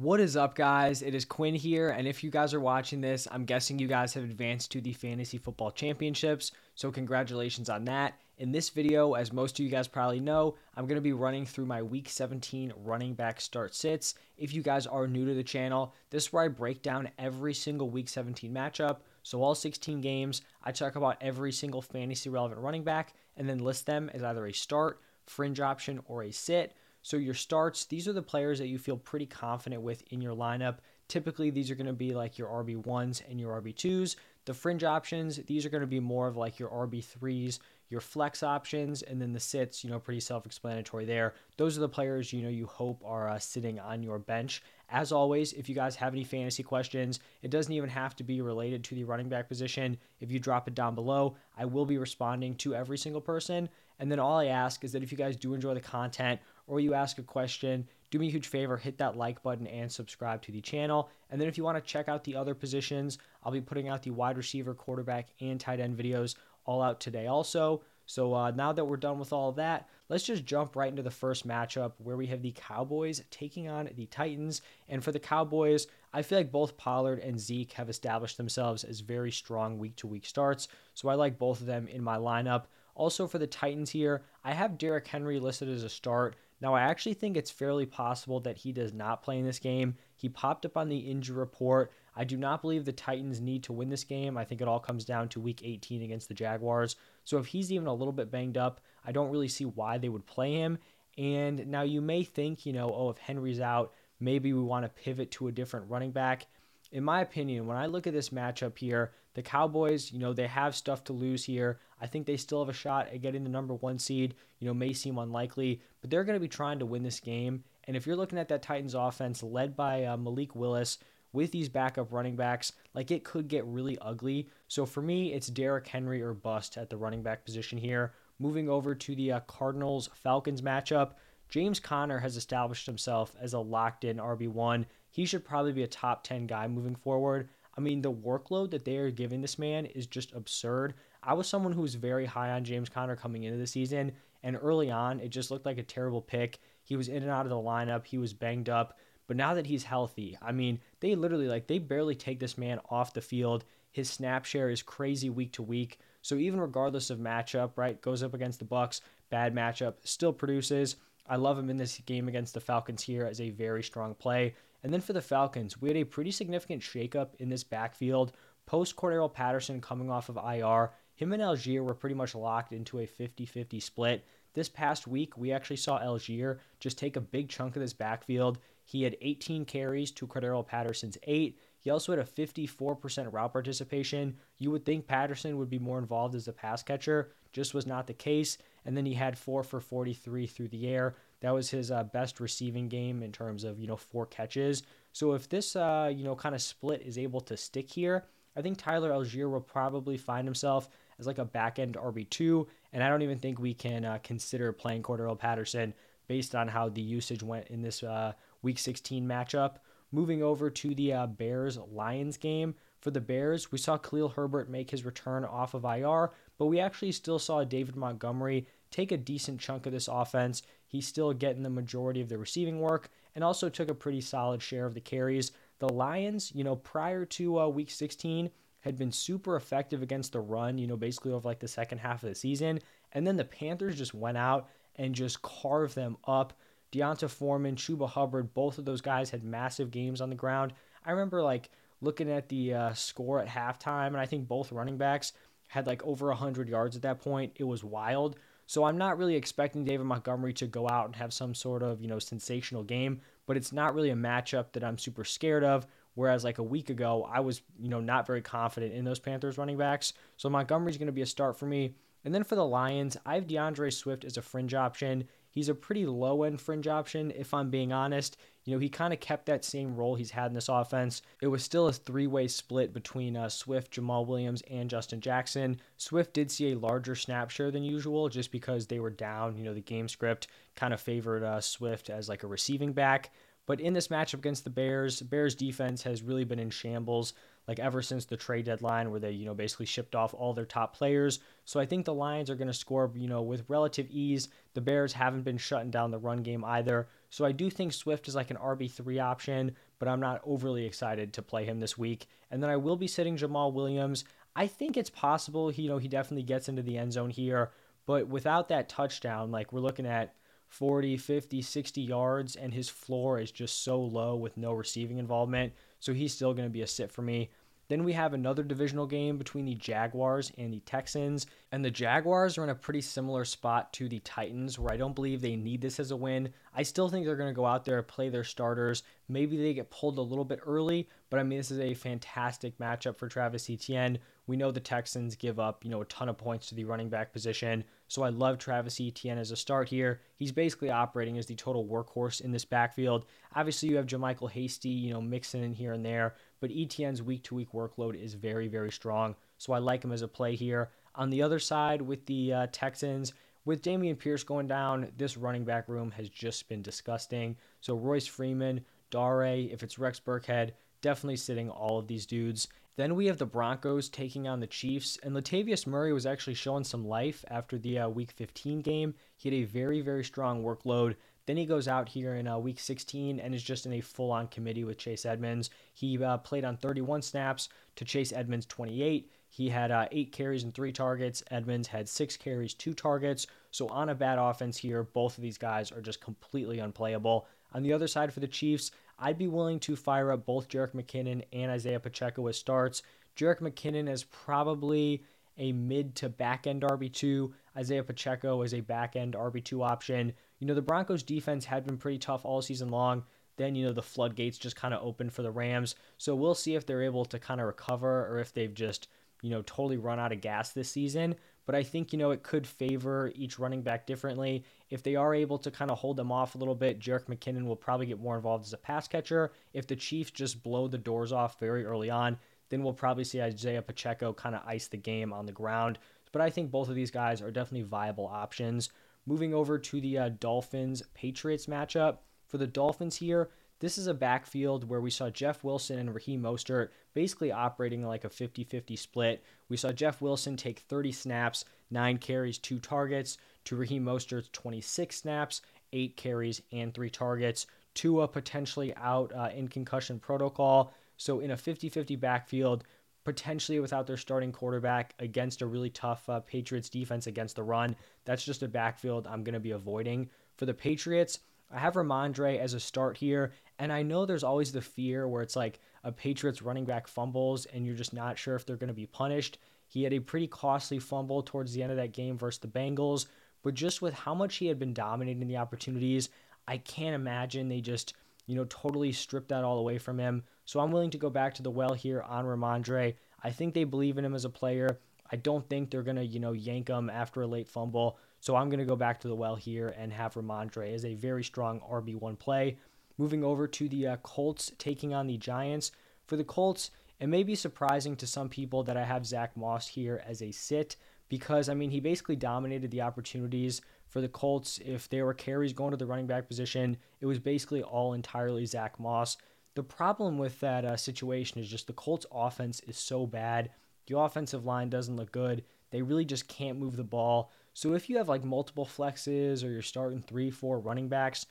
What is up, guys? It is Quinn here, and if you guys are watching this, I'm guessing you guys have advanced to the Fantasy Football Championships, so congratulations on that. In this video, as most of you guys probably know, I'm going to be running through my Week 17 running back start sits. If you guys are new to the channel, this is where I break down every single Week 17 matchup, so all 16 games, I talk about every single fantasy relevant running back, and then list them as either a start, fringe option, or a sit. So your starts, these are the players that you feel pretty confident with in your lineup. Typically, these are going to be like your RB1s and your RB2s. The fringe options, these are going to be more of like your RB3s, your flex options, and then the sits, you know, pretty self explanatory there. Those are the players, you know, you hope are uh, sitting on your bench. As always, if you guys have any fantasy questions, it doesn't even have to be related to the running back position. If you drop it down below, I will be responding to every single person. And then all I ask is that if you guys do enjoy the content or you ask a question, do me a huge favor, hit that like button and subscribe to the channel. And then if you want to check out the other positions, I'll be putting out the wide receiver, quarterback, and tight end videos all out today also. So uh, now that we're done with all of that, let's just jump right into the first matchup where we have the Cowboys taking on the Titans. And for the Cowboys, I feel like both Pollard and Zeke have established themselves as very strong week to week starts. So I like both of them in my lineup. Also for the Titans here, I have Derrick Henry listed as a start. Now, I actually think it's fairly possible that he does not play in this game. He popped up on the injury report. I do not believe the Titans need to win this game. I think it all comes down to week 18 against the Jaguars. So if he's even a little bit banged up, I don't really see why they would play him. And now you may think, you know, oh, if Henry's out, maybe we want to pivot to a different running back in my opinion, when I look at this matchup here, the Cowboys, you know, they have stuff to lose here. I think they still have a shot at getting the number one seed. You know, may seem unlikely, but they're going to be trying to win this game. And if you're looking at that Titans offense led by uh, Malik Willis with these backup running backs, like it could get really ugly. So for me, it's Derrick Henry or bust at the running back position here. Moving over to the uh, Cardinals Falcons matchup. James Conner has established himself as a locked in RB1. He should probably be a top 10 guy moving forward. I mean, the workload that they are giving this man is just absurd. I was someone who was very high on James Conner coming into the season, and early on, it just looked like a terrible pick. He was in and out of the lineup, he was banged up. But now that he's healthy, I mean, they literally like they barely take this man off the field. His snap share is crazy week to week. So even regardless of matchup, right, goes up against the Bucks, bad matchup, still produces. I love him in this game against the Falcons here as a very strong play. And then for the Falcons, we had a pretty significant shakeup in this backfield. Post Cordarrelle Patterson coming off of IR, him and Allgeier were pretty much locked into a 50 50 split. This past week, we actually saw Allgeier just take a big chunk of this backfield. He had 18 carries to Cordarrelle Patterson's eight. He also had a 54% route participation. You would think Patterson would be more involved as a pass catcher, just was not the case. And then he had four for 43 through the air. That was his uh, best receiving game in terms of you know four catches. So if this uh, you know kind of split is able to stick here, I think Tyler Allgeier will probably find himself as like a back end RB two, and I don't even think we can uh, consider playing Cordarrelle Patterson based on how the usage went in this uh, Week 16 matchup. Moving over to the uh, Bears Lions game. For the Bears, we saw Khalil Herbert make his return off of IR, but we actually still saw David Montgomery take a decent chunk of this offense. He's still getting the majority of the receiving work and also took a pretty solid share of the carries. The Lions, you know, prior to uh, week 16, had been super effective against the run, you know, basically over like the second half of the season. And then the Panthers just went out and just carved them up. D'Onta Foreman, Chuba Hubbard, both of those guys had massive games on the ground. I remember like looking at the uh, score at halftime, and I think both running backs had like over 100 yards at that point. It was wild. So I'm not really expecting David Montgomery to go out and have some sort of, you know, sensational game, but it's not really a matchup that I'm super scared of. Whereas like a week ago, I was, you know, not very confident in those Panthers running backs. So Montgomery's going to be a start for me. And then for the Lions, I have D'Andre Swift as a fringe option. He's a pretty low end fringe option, if I'm being honest. You know, he kind of kept that same role he's had in this offense. It was still a three way split between uh, Swift, Jamaal Williams, and Justin Jackson. Swift did see a larger snap share than usual just because they were down. You know, the game script kind of favored uh, Swift as like a receiving back. But in this matchup against the Bears, Bears defense has really been in shambles like ever since the trade deadline where they, you know, basically shipped off all their top players. So I think the Lions are going to score, you know, with relative ease. The Bears haven't been shutting down the run game either. So I do think Swift is like an RB3 option, but I'm not overly excited to play him this week. And then I will be sitting Jamaal Williams. I think it's possible, he, you know, he definitely gets into the end zone here, but without that touchdown, like we're looking at 40, 50, 60 yards, and his floor is just so low with no receiving involvement. So he's still going to be a sit for me. Then we have another divisional game between the Jaguars and the Texans. And the Jaguars are in a pretty similar spot to the Titans, where I don't believe they need this as a win. I still think they're going to go out there, play their starters. Maybe they get pulled a little bit early, but I mean, this is a fantastic matchup for Travis Etienne. We know the Texans give up, you know, a ton of points to the running back position. So I love Travis Etienne as a start here. He's basically operating as the total workhorse in this backfield. Obviously, you have JaMycal Hasty, you know, mixing in here and there, but Etienne's week to week workload is very, very strong. So I like him as a play here. On the other side, with the uh, Texans, with Dameon Pierce going down, this running back room has just been disgusting. So Royce Freeman, Dare, if it's Rex Burkhead, definitely sitting all of these dudes. Then we have the Broncos taking on the Chiefs, and Latavius Murray was actually showing some life after the uh, Week 15 game. He had a very, very strong workload. Then he goes out here in uh, week 16 and is just in a full on committee with Chase Edmonds. He uh, played on 31 snaps to Chase Edmonds 28. He had uh, eight carries and three targets. Edmonds had six carries, two targets. So on a bad offense here, both of these guys are just completely unplayable. On the other side for the Chiefs, I'd be willing to fire up both Jerick McKinnon and Isaiah Pacheco as starts. Jerick McKinnon is probably a mid to back end RB2. Isaiah Pacheco is a back end RB2 option. You know, the Broncos defense had been pretty tough all season long. Then, you know, the floodgates just kind of opened for the Rams. So we'll see if they're able to kind of recover or if they've just, you know, totally run out of gas this season. But I think, you know, it could favor each running back differently. If they are able to kind of hold them off a little bit, Jerick McKinnon will probably get more involved as a pass catcher. If the Chiefs just blow the doors off very early on, then we'll probably see Isaiah Pacheco kind of ice the game on the ground. But I think both of these guys are definitely viable options. Moving over to the uh, Dolphins Patriots matchup. For the Dolphins here, this is a backfield where we saw Jeff Wilson and Raheem Mostert basically operating like a 50 50 split. We saw Jeff Wilson take 30 snaps, 9 carries, 2 targets, to Raheem Mostert's 26 snaps, 8 carries, and 3 targets. Tua potentially out uh, in concussion protocol. So in a 50 50 backfield, potentially without their starting quarterback against a really tough uh, Patriots defense against the run, that's just a backfield I'm going to be avoiding. For the Patriots, I have Rhamondre as a start here, and I know there's always the fear where it's like a Patriots running back fumbles and you're just not sure if they're going to be punished. He had a pretty costly fumble towards the end of that game versus the Bengals, but just with how much he had been dominating the opportunities, I can't imagine they just you know, totally stripped that all away from him. So I'm willing to go back to the well here on Rhamondre. I think they believe in him as a player. I don't think they're going to, you know, yank him after a late fumble. So I'm going to go back to the well here and have Rhamondre as a very strong RB1 play. Moving over to the uh, Colts taking on the Giants. For the Colts, it may be surprising to some people that I have Zach Moss here as a sit because, I mean, he basically dominated the opportunities for the Colts, if there were carries going to the running back position, it was basically all entirely Zach Moss. The problem with that uh, situation is just the Colts' offense is so bad. The offensive line doesn't look good. They really just can't move the ball. So if you have like multiple flexes or you're starting three, four running backs,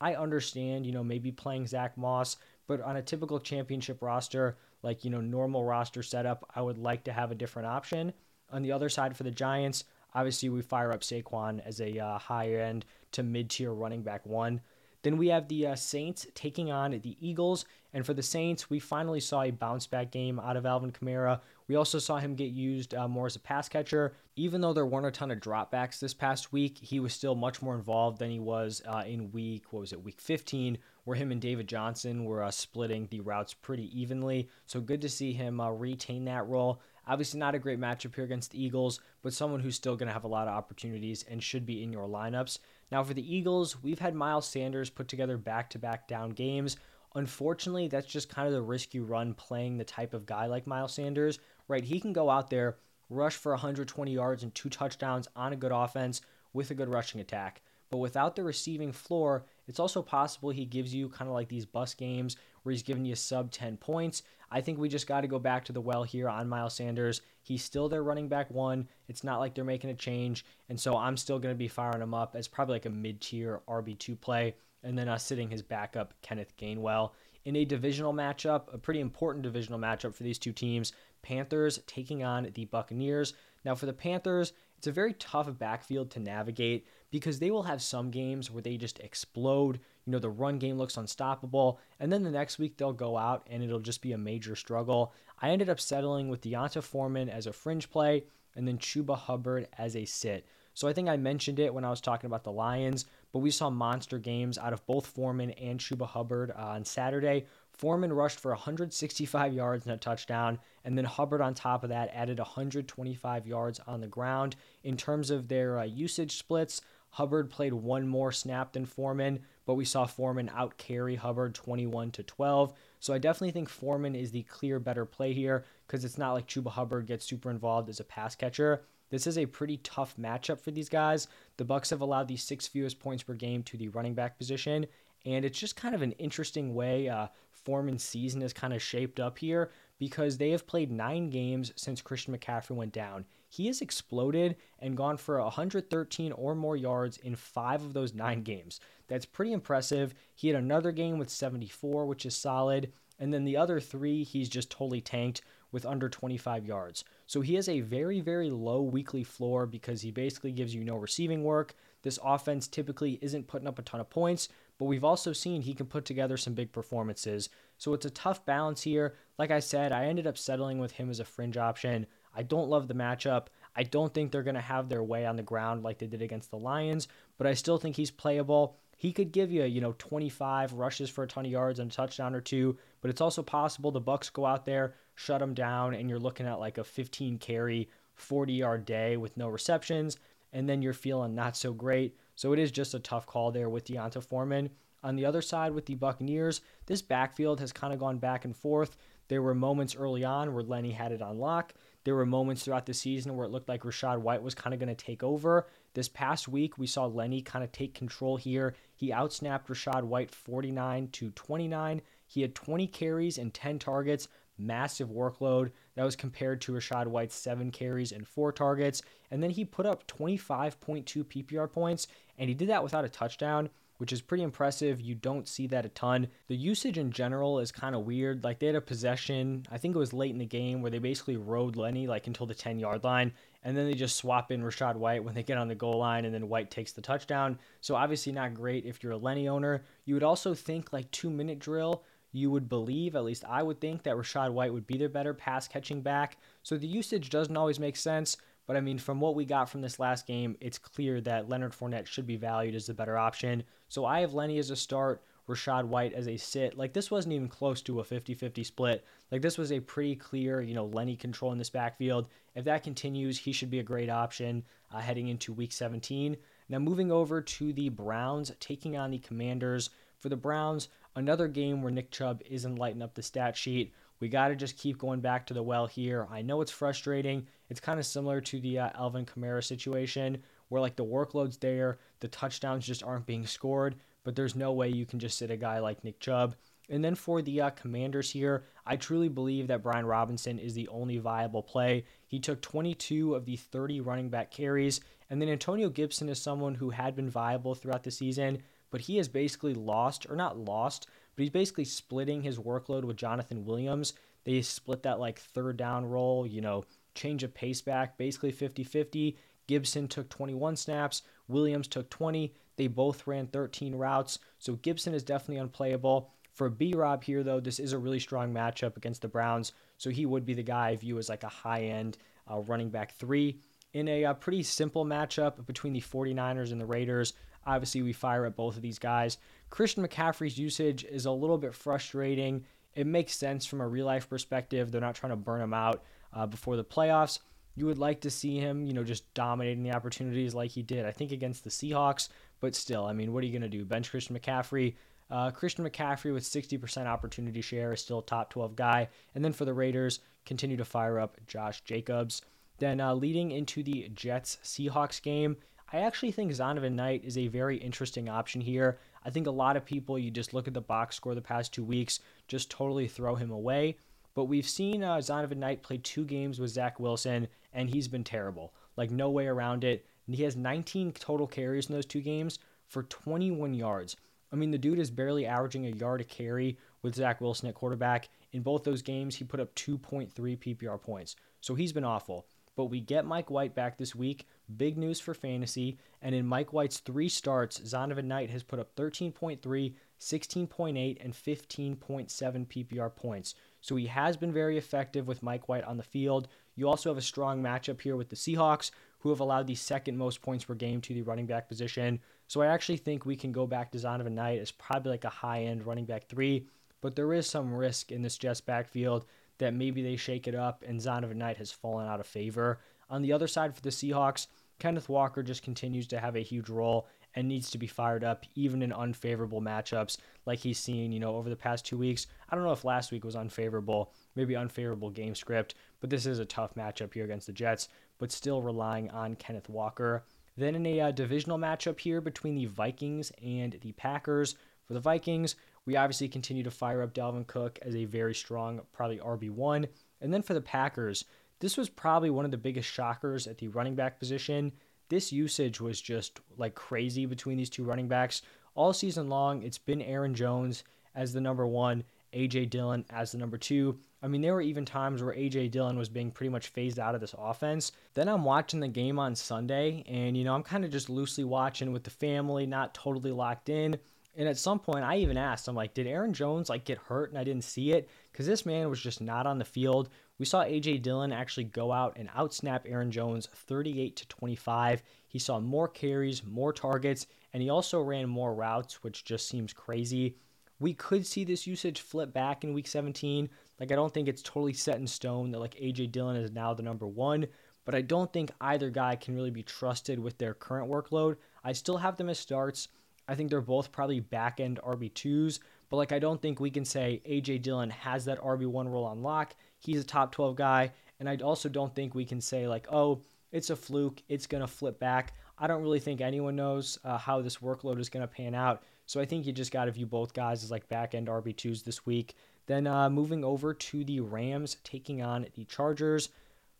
I understand, you know, maybe playing Zach Moss, but on a typical championship roster, like, you know, normal roster setup, I would like to have a different option. On the other side for the Giants, Obviously, we fire up Saquon as a uh, high end to mid tier running back one. Then we have the uh, Saints taking on the Eagles. And for the Saints, we finally saw a bounce back game out of Alvin Kamara. We also saw him get used uh, more as a pass catcher. Even though there weren't a ton of dropbacks this past week, he was still much more involved than he was uh, in week, what was it, week 15, where him and David Johnson were uh, splitting the routes pretty evenly. So good to see him uh, retain that role. Obviously, not a great matchup here against the Eagles, but someone who's still going to have a lot of opportunities and should be in your lineups. Now, for the Eagles, we've had Miles Sanders put together back to back down games. Unfortunately, that's just kind of the risk you run playing the type of guy like Miles Sanders, right? He can go out there, rush for 120 yards and two touchdowns on a good offense with a good rushing attack. But without the receiving floor, it's also possible he gives you kind of like these bus games where he's giving you sub 10 points. I think we just got to go back to the well here on Miles Sanders. He's still their running back one. It's not like they're making a change. And so I'm still going to be firing him up as probably like a mid tier RB2 play. And then uh, sitting his backup, Kenneth Gainwell. in a divisional matchup, a pretty important divisional matchup for these two teams. Panthers taking on the Buccaneers. Now, for the Panthers, it's a very tough backfield to navigate because they will have some games where they just explode. You know, the run game looks unstoppable, and then the next week they'll go out and it'll just be a major struggle. I ended up settling with D'Onta Foreman as a fringe play and then Chuba Hubbard as a sit. So I think I mentioned it when I was talking about the Lions, but we saw monster games out of both Foreman and Chuba Hubbard uh, on Saturday. Foreman rushed for 165 yards and a touchdown, and then Hubbard on top of that added 125 yards on the ground. In terms of their uh, usage splits, Hubbard played one more snap than Foreman, but we saw Foreman out carry Hubbard 21 to 12. So I definitely think Foreman is the clear better play here because it's not like Chuba Hubbard gets super involved as a pass catcher. This is a pretty tough matchup for these guys. The Bucks have allowed the six fewest points per game to the running back position, and it's just kind of an interesting way uh, Foreman's season is kind of shaped up here because they have played nine games since Christian McCaffrey went down. He has exploded and gone for 113 or more yards in five of those nine games. That's pretty impressive. He had another game with 74, which is solid. And then the other three, he's just totally tanked with under 25 yards. So he has a very, very low weekly floor because he basically gives you no receiving work. This offense typically isn't putting up a ton of points, but we've also seen he can put together some big performances. So it's a tough balance here. Like I said, I ended up settling with him as a fringe option. I don't love the matchup. I don't think they're going to have their way on the ground like they did against the Lions, but I still think he's playable. He could give you, you know, 25 rushes for a ton of yards and a touchdown or two, but it's also possible the Bucks go out there, shut him down, and you're looking at like a 15 carry, 40 yard day with no receptions, and then you're feeling not so great. So it is just a tough call there with D'Onta Foreman. On the other side with the Buccaneers, this backfield has kind of gone back and forth. There were moments early on where Lenny had it on lock. There were moments throughout the season where it looked like Rachaad White was kind of going to take over. This past week, we saw Lenny kind of take control here. He outsnapped Rachaad White 49 to 29. He had 20 carries and 10 targets, massive workload. That was compared to Rachaad White's 7 carries and 4 targets. And then he put up 25.2 PPR points, and he did that without a touchdown which is pretty impressive. You don't see that a ton. The usage in general is kind of weird. Like they had a possession, I think it was late in the game, where they basically rode Lenny like until the 10 yard line, and then they just swap in Rachaad White when they get on the goal line, and then White takes the touchdown. So obviously not great if you're a Lenny owner. You would also think like two minute drill. You would believe, at least I would think, that Rachaad White would be their better pass catching back. So the usage doesn't always make sense. But I mean, from what we got from this last game, it's clear that Leonard Fournette should be valued as the better option. So I have Lenny as a start, Rachaad White as a sit. Like this wasn't even close to a 50-50 split. Like this was a pretty clear, you know, Lenny control in this backfield. If that continues, he should be a great option uh, heading into week 17. Now moving over to the Browns taking on the Commanders. For the Browns, another game where Nick Chubb isn't lighting up the stat sheet. We got to just keep going back to the well here. I know it's frustrating. It's kind of similar to the uh, Alvin Kamara situation where like the workload's there, the touchdowns just aren't being scored, but there's no way you can just sit a guy like Nick Chubb. And then for the uh, Commanders here, I truly believe that Brian Robinson is the only viable play. He took 22 of the 30 running back carries, and then Antonio Gibson is someone who had been viable throughout the season, but he has basically lost, or not lost, but he's basically splitting his workload with Jonathan Williams. They split that like third down role, you know, change of pace back, basically 50 50. Gibson took 21 snaps, Williams took 20. They both ran 13 routes, so Gibson is definitely unplayable. For B Rob here, though, this is a really strong matchup against the Browns, so he would be the guy I view as like a high end uh, running back three. In a, a uh, pretty simple matchup between the 49ers and the Raiders, obviously we fire at both of these guys. Christian McCaffrey's usage is a little bit frustrating. It makes sense from a real life perspective. They're not trying to burn him out uh, before the playoffs. You would like to see him, you know, just dominating the opportunities like he did, I think, against the Seahawks. But still, I mean, what are you going to do? Bench Christian McCaffrey? Uh, Christian McCaffrey with 60% opportunity share is still a top 12 guy. And then for the Raiders, continue to fire up Josh Jacobs. Then uh, leading into the Jets Seahawks game, I actually think Zonovan Knight is a very interesting option here. I think a lot of people, you just look at the box score the past two weeks, just totally throw him away. But we've seen uh, Zonovan Knight play two games with Zach Wilson, and he's been terrible. Like, no way around it. And he has 19 total carries in those two games for 21 yards. I mean, the dude is barely averaging a yard a carry with Zach Wilson at quarterback. In both those games, he put up 2.3 PPR points. So he's been awful. But we get Mike White back this week. Big news for fantasy. And in Mike White's three starts, Zonovan Knight has put up 13.3, 16.8, and 15.7 PPR points. So he has been very effective with Mike White on the field. You also have a strong matchup here with the Seahawks, who have allowed the second most points per game to the running back position. So I actually think we can go back to Zonovan Knight as probably like a high end running back three. But there is some risk in this Jets backfield that maybe they shake it up and Zonovan Knight has fallen out of favor. On the other side for the Seahawks, Kenneth Walker just continues to have a huge role and needs to be fired up even in unfavorable matchups like he's seen, you know, over the past 2 weeks. I don't know if last week was unfavorable, maybe unfavorable game script, but this is a tough matchup here against the Jets, but still relying on Kenneth Walker. Then in a uh, divisional matchup here between the Vikings and the Packers, for the Vikings, we obviously continue to fire up Dalvin Cook as a very strong, probably RB1. And then for the Packers, this was probably one of the biggest shockers at the running back position. This usage was just like crazy between these two running backs. All season long, it's been Aaron Jones as the number one, AJ Dillon as the number two. I mean, there were even times where AJ Dillon was being pretty much phased out of this offense. Then I'm watching the game on Sunday, and you know, I'm kind of just loosely watching with the family, not totally locked in. And at some point, I even asked, I'm like, did Aaron Jones like get hurt and I didn't see it? Because this man was just not on the field. We saw AJ Dillon actually go out and outsnap Aaron Jones 38 to 25. He saw more carries, more targets, and he also ran more routes, which just seems crazy. We could see this usage flip back in week 17. Like, I don't think it's totally set in stone that like AJ Dillon is now the number one, but I don't think either guy can really be trusted with their current workload. I still have them as starts. I think they're both probably back end RB2s, but like I don't think we can say AJ Dillon has that RB1 role on lock. He's a top 12 guy, and I also don't think we can say like, "Oh, it's a fluke, it's going to flip back." I don't really think anyone knows uh, how this workload is going to pan out. So I think you just got to view both guys as like back end RB2s this week. Then uh, moving over to the Rams taking on the Chargers.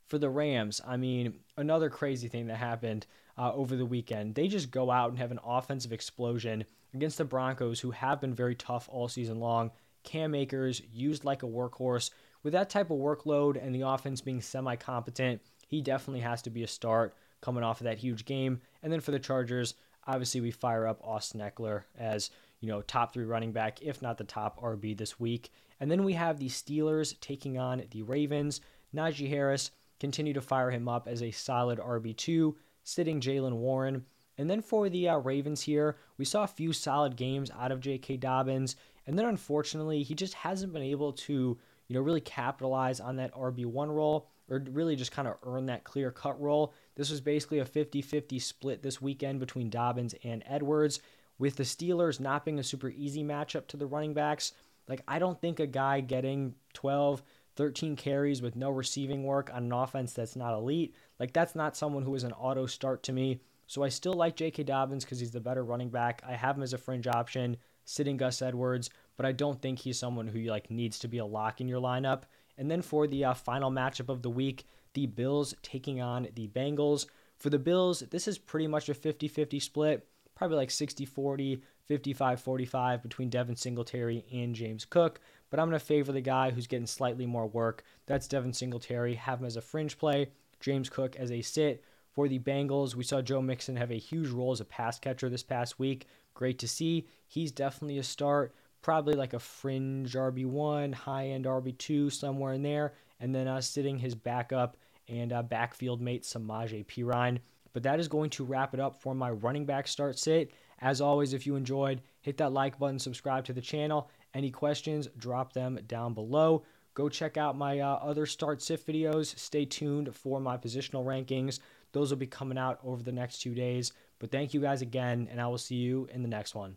For the Rams, I mean, another crazy thing that happened uh, over the weekend. They just go out and have an offensive explosion against the Broncos, who have been very tough all season long. Cam Akers used like a workhorse. With that type of workload and the offense being semi competent, he definitely has to be a start coming off of that huge game. And then for the Chargers, obviously we fire up Austin Ekeler as you know top three running back, if not the top RB this week. And then we have the Steelers taking on the Ravens. Najee Harris continue to fire him up as a solid RB two sitting Jaylen Warren. And then for the uh, Ravens here, we saw a few solid games out of J.K. Dobbins, and then unfortunately, he just hasn't been able to, you know, really capitalize on that RB1 role or really just kind of earn that clear cut role. This was basically a 50 50 split this weekend between Dobbins and Edwards, with the Steelers not being a super easy matchup to the running backs. Like, I don't think a guy getting 12, 13 carries with no receiving work on an offense that's not elite. Like, that's not someone who is an auto start to me. So I still like J.K. Dobbins because he's the better running back. I have him as a fringe option, sitting Gus Edwards, but I don't think he's someone who like needs to be a lock in your lineup. And then for the uh, final matchup of the week, the Bills taking on the Bengals. For the Bills, this is pretty much a 50 50 split, probably like 60 40, 55 45 between Devin Singletary and James Cook but I'm going to favor the guy who's getting slightly more work. That's Devin Singletary. Have him as a fringe play. James Cook as a sit. For the Bengals, we saw Joe Mixon have a huge role as a pass catcher this past week. Great to see. He's definitely a start. Probably like a fringe RB1, high end RB2, somewhere in there. And then uh, sitting his backup and uh, backfield mate, Samaje Perine. But that is going to wrap it up for my running back start sit. As always, if you enjoyed, hit that like button, subscribe to the channel, any questions, drop them down below. Go check out my uh, other start sit videos. Stay tuned for my positional rankings. Those will be coming out over the next two days. But thank you guys again, and I will see you in the next one.